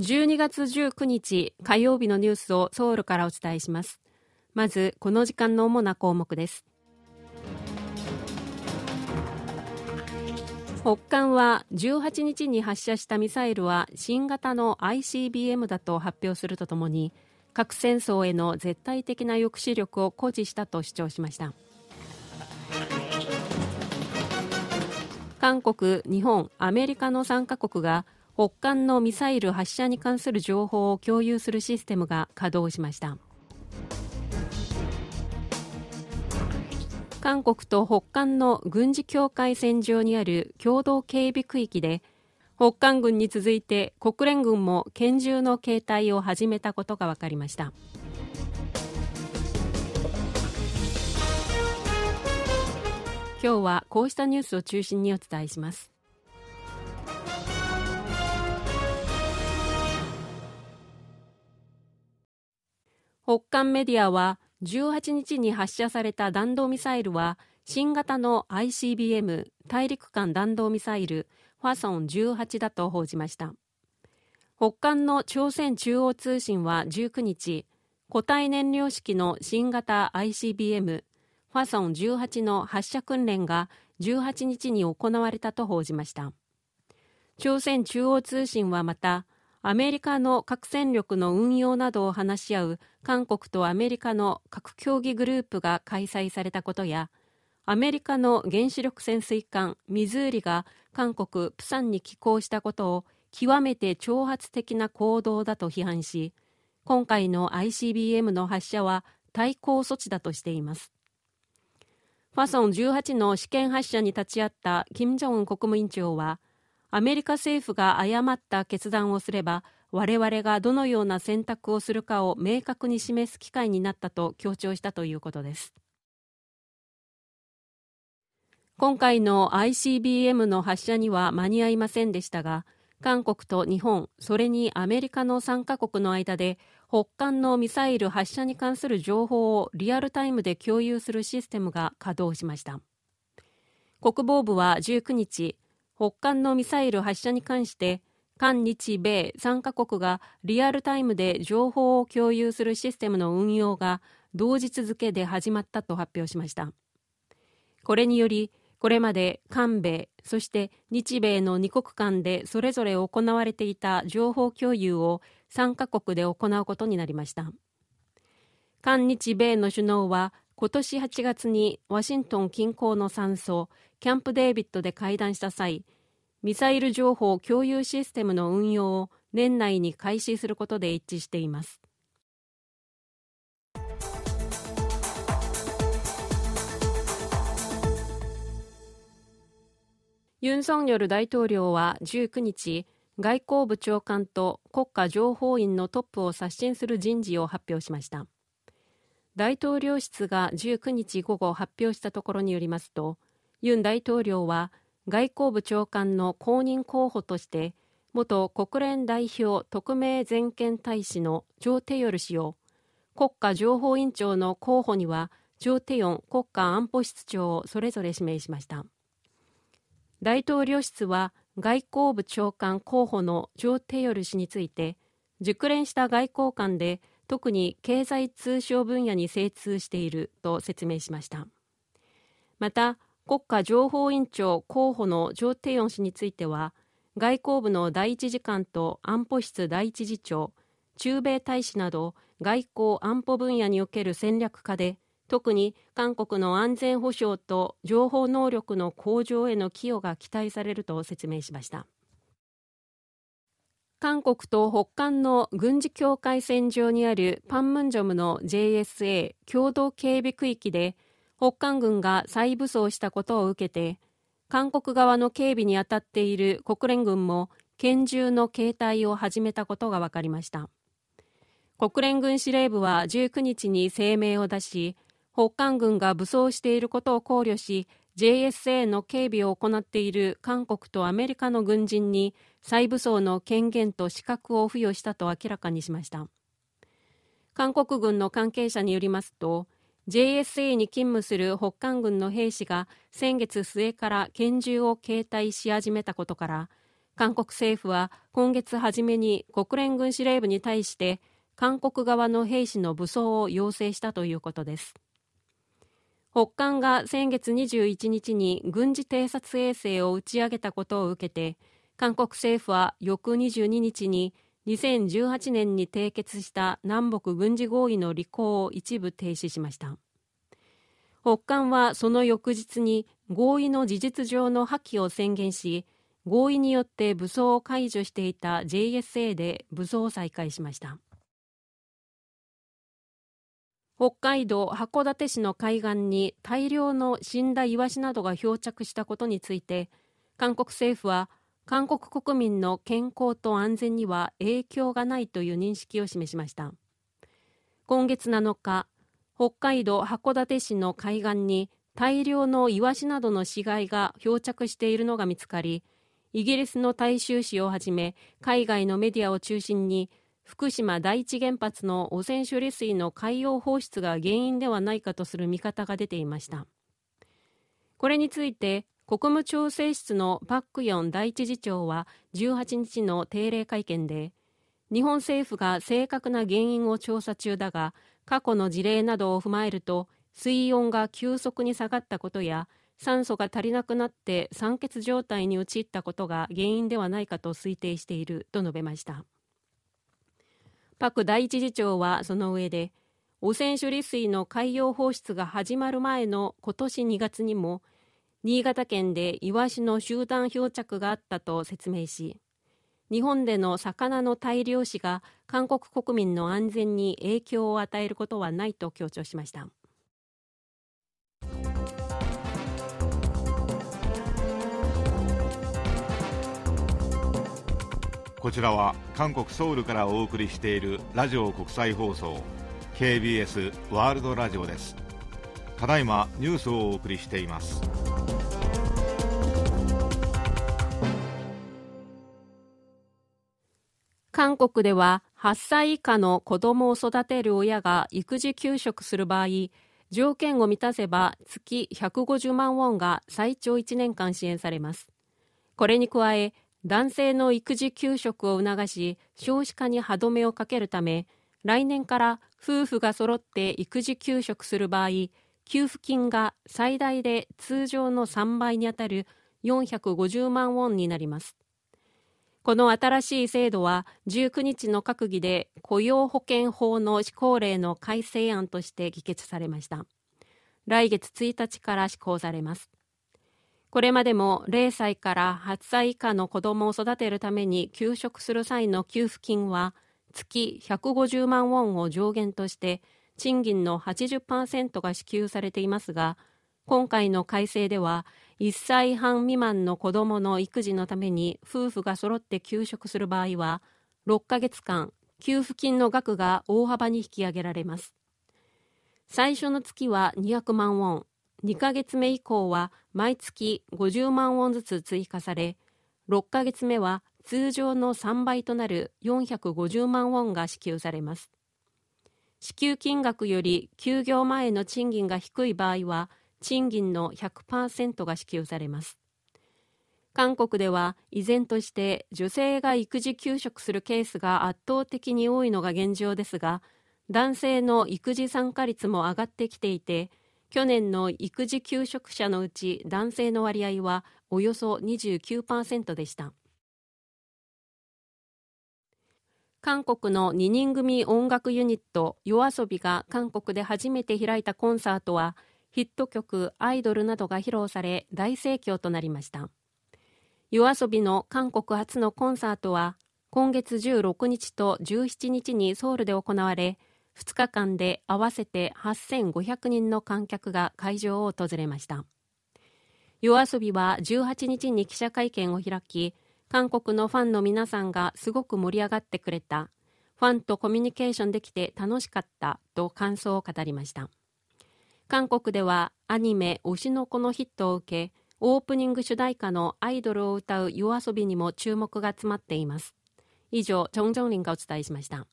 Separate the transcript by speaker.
Speaker 1: 12月19日火曜日のニュースをソウルからお伝えします。まずこの時間の主な項目です。北韓は18日に発射したミサイルは新型の ICBM だと発表するとともに核戦争への絶対的な抑止力を誇示したと主張しました。韓国、日本、アメリカの3カ国が北韓のミサイル発射に関する情報を共有するシステムが稼働しました。韓国と北韓の軍事境界線上にある共同警備区域で北韓軍に続いて国連軍も拳銃の携帯を始めたことが分かりました。今日はこうしたニュースを中心にお伝えします。北韓メディアは18日に発射された弾道ミサイルは新型の ICBM 大陸間弾道ミサイルファソン18だと報じました。北韓の朝鮮中央通信は19日固体燃料式の新型 ICBM ファソン18の発射訓練が18日に行われたと報じました。朝鮮中央通信はまたアメリカの核戦力の運用などを話し合う韓国とアメリカの核協議グループが開催されたことやアメリカの原子力潜水艦ミズーリが韓国・プサンに寄港したことを極めて挑発的な行動だと批判し今回の ICBM の発射は対抗措置だとしています。ファソン18の試験発射に立ち会った金正恩国務委員長はアメリカ政府が誤った決断をすれば我々がどのような選択をするかを明確に示す機会になったと強調したということです。今回の ICBM の発射には間に合いませんでしたが韓国と日本それにアメリカの3カ国の間で北韓のミサイル発射に関する情報をリアルタイムで共有するシステムが稼働しました。国防部は19日北韓のミサイル発射に関して韓日米3カ国がリアルタイムで情報を共有するシステムの運用が同日付で始まったと発表しました。これによりこれまで韓米そして日米の2国間でそれぞれ行われていた情報共有を3カ国で行うことになりました。韓日米の首脳は今年8月にワシントン近郊の山荘キャンプデービッドで会談した際ミサイル情報共有システムの運用を年内に開始することで一致しています。ユン・ソンニョル大統領は19日外交部長官と国家情報院のトップを刷新する人事を発表しました。大統領室が19日午後発表したところによりますとユン大統領は外交部長官の公認候補として元国連代表特命全権大使のジョー・テヨル氏を国家情報院長の候補にはジョー・テヨン国家安保室長をそれぞれ指名しました。大統領室は外交部長官候補のジョー・テヨル氏について熟練した外交官で特に経済通商分野に精通していると説明しました。また国家情報院長候補のジョー・テヨン氏については外交部の第一次官と安保室第一次長駐米大使など外交安保分野における戦略家で特に韓国の安全保障と情報能力の向上への寄与が期待されると説明しました。韓国と北韓の軍事境界線上にあるパンムンジョムの JSA 共同警備区域で北韓軍が再武装したことを受けて韓国側の警備に当たっている国連軍も拳銃の携帯を始めたことが分かりました。国連軍司令部は19日に声明を出し北韓軍が武装していることを考慮し JSA の警備を行っている韓国とアメリカの軍人に再武装の権限と資格を付与したと明らかにしました。韓国軍の関係者によりますと JSA に勤務する北韓軍の兵士が先月末から拳銃を携帯し始めたことから韓国政府は今月初めに国連軍司令部に対して韓国側の兵士の武装を要請したということです。北韓が先月21日に軍事偵察衛星を打ち上げたことを受けて韓国政府は翌22日に2018年に締結した南北軍事合意の履行を一部停止しました。北韓はその翌日に合意の事実上の破棄を宣言し合意によって武装を解除していた JSA で武装を再開しました。北海道函館市の海岸に大量の死んだイワシなどが漂着したことについて韓国政府は韓国国民の健康と安全には影響がないという認識を示しました。今月7日北海道函館市の海岸に大量のイワシなどの死骸が漂着しているのが見つかりイギリスの大衆紙をはじめ海外のメディアを中心に福島第一原発の汚染処理水の海洋放出が原因ではないかとする見方が出ていました。これについて国務調整室のパックヨン第一次長は18日の定例会見で日本政府が正確な原因を調査中だが過去の事例などを踏まえると水温が急速に下がったことや酸素が足りなくなって酸欠状態に陥ったことが原因ではないかと推定していると述べました。パク第一次長はその上で汚染処理水の海洋放出が始まる前の今年2月にも新潟県でイワシの集団漂着があったと説明し日本での魚の大量死が韓国国民の安全に影響を与えることはないと強調しました。
Speaker 2: こちらは韓国ソウルからお送りしているラジオ国際放送 KBS ワールドラジオです。ただいまニュースをお送りしています。
Speaker 1: 韓国では8歳以下の子供を育てる親が育児休職する場合条件を満たせば月150万ウォンが最長1年間支援されます。これに加え男性の育児休職を促し少子化に歯止めをかけるため来年から夫婦が揃って育児休職する場合給付金が最大で通常の3倍にあたる450万ウォンになります。この新しい制度は19日の閣議で雇用保険法の施行令の改正案として議決されました。来月1日から施行されます。これまでも0歳から8歳以下の子供を育てるために休職する際の給付金は月150万ウォンを上限として賃金の80%が支給されていますが今回の改正では1歳半未満の子供の育児のために夫婦が揃って休職する場合は6ヶ月間給付金の額が大幅に引き上げられます。最初の月は200万ウォン2ヶ月目以降は毎月50万ウォンずつ追加され6ヶ月目は通常の3倍となる450万ウォンが支給されます。支給金額より休業前の賃金が低い場合は賃金の100%が支給されます。韓国では依然として女性が育児休職するケースが圧倒的に多いのが現状ですが男性の育児参加率も上がってきていて去年の育児休職者のうち男性の割合はおよそ29%でした。韓国の2人組音楽ユニット yoasobi が韓国で初めて開いたコンサートはヒット曲「アイドル」などが披露され大盛況となりました。yoasobi の韓国初のコンサートは今月16日と17日にソウルで行われ2日間で合わせて8500人の観客が会場を訪れました。夜遊びは18日に記者会見を開き韓国のファンの皆さんがすごく盛り上がってくれた。ファンとコミュニケーションできて楽しかったと感想を語りました。韓国ではアニメ「推しの子」のヒットを受けオープニング主題歌のアイドルを歌う夜遊びにも注目が集まっています。以上、チョンジョンリンがお伝えしました。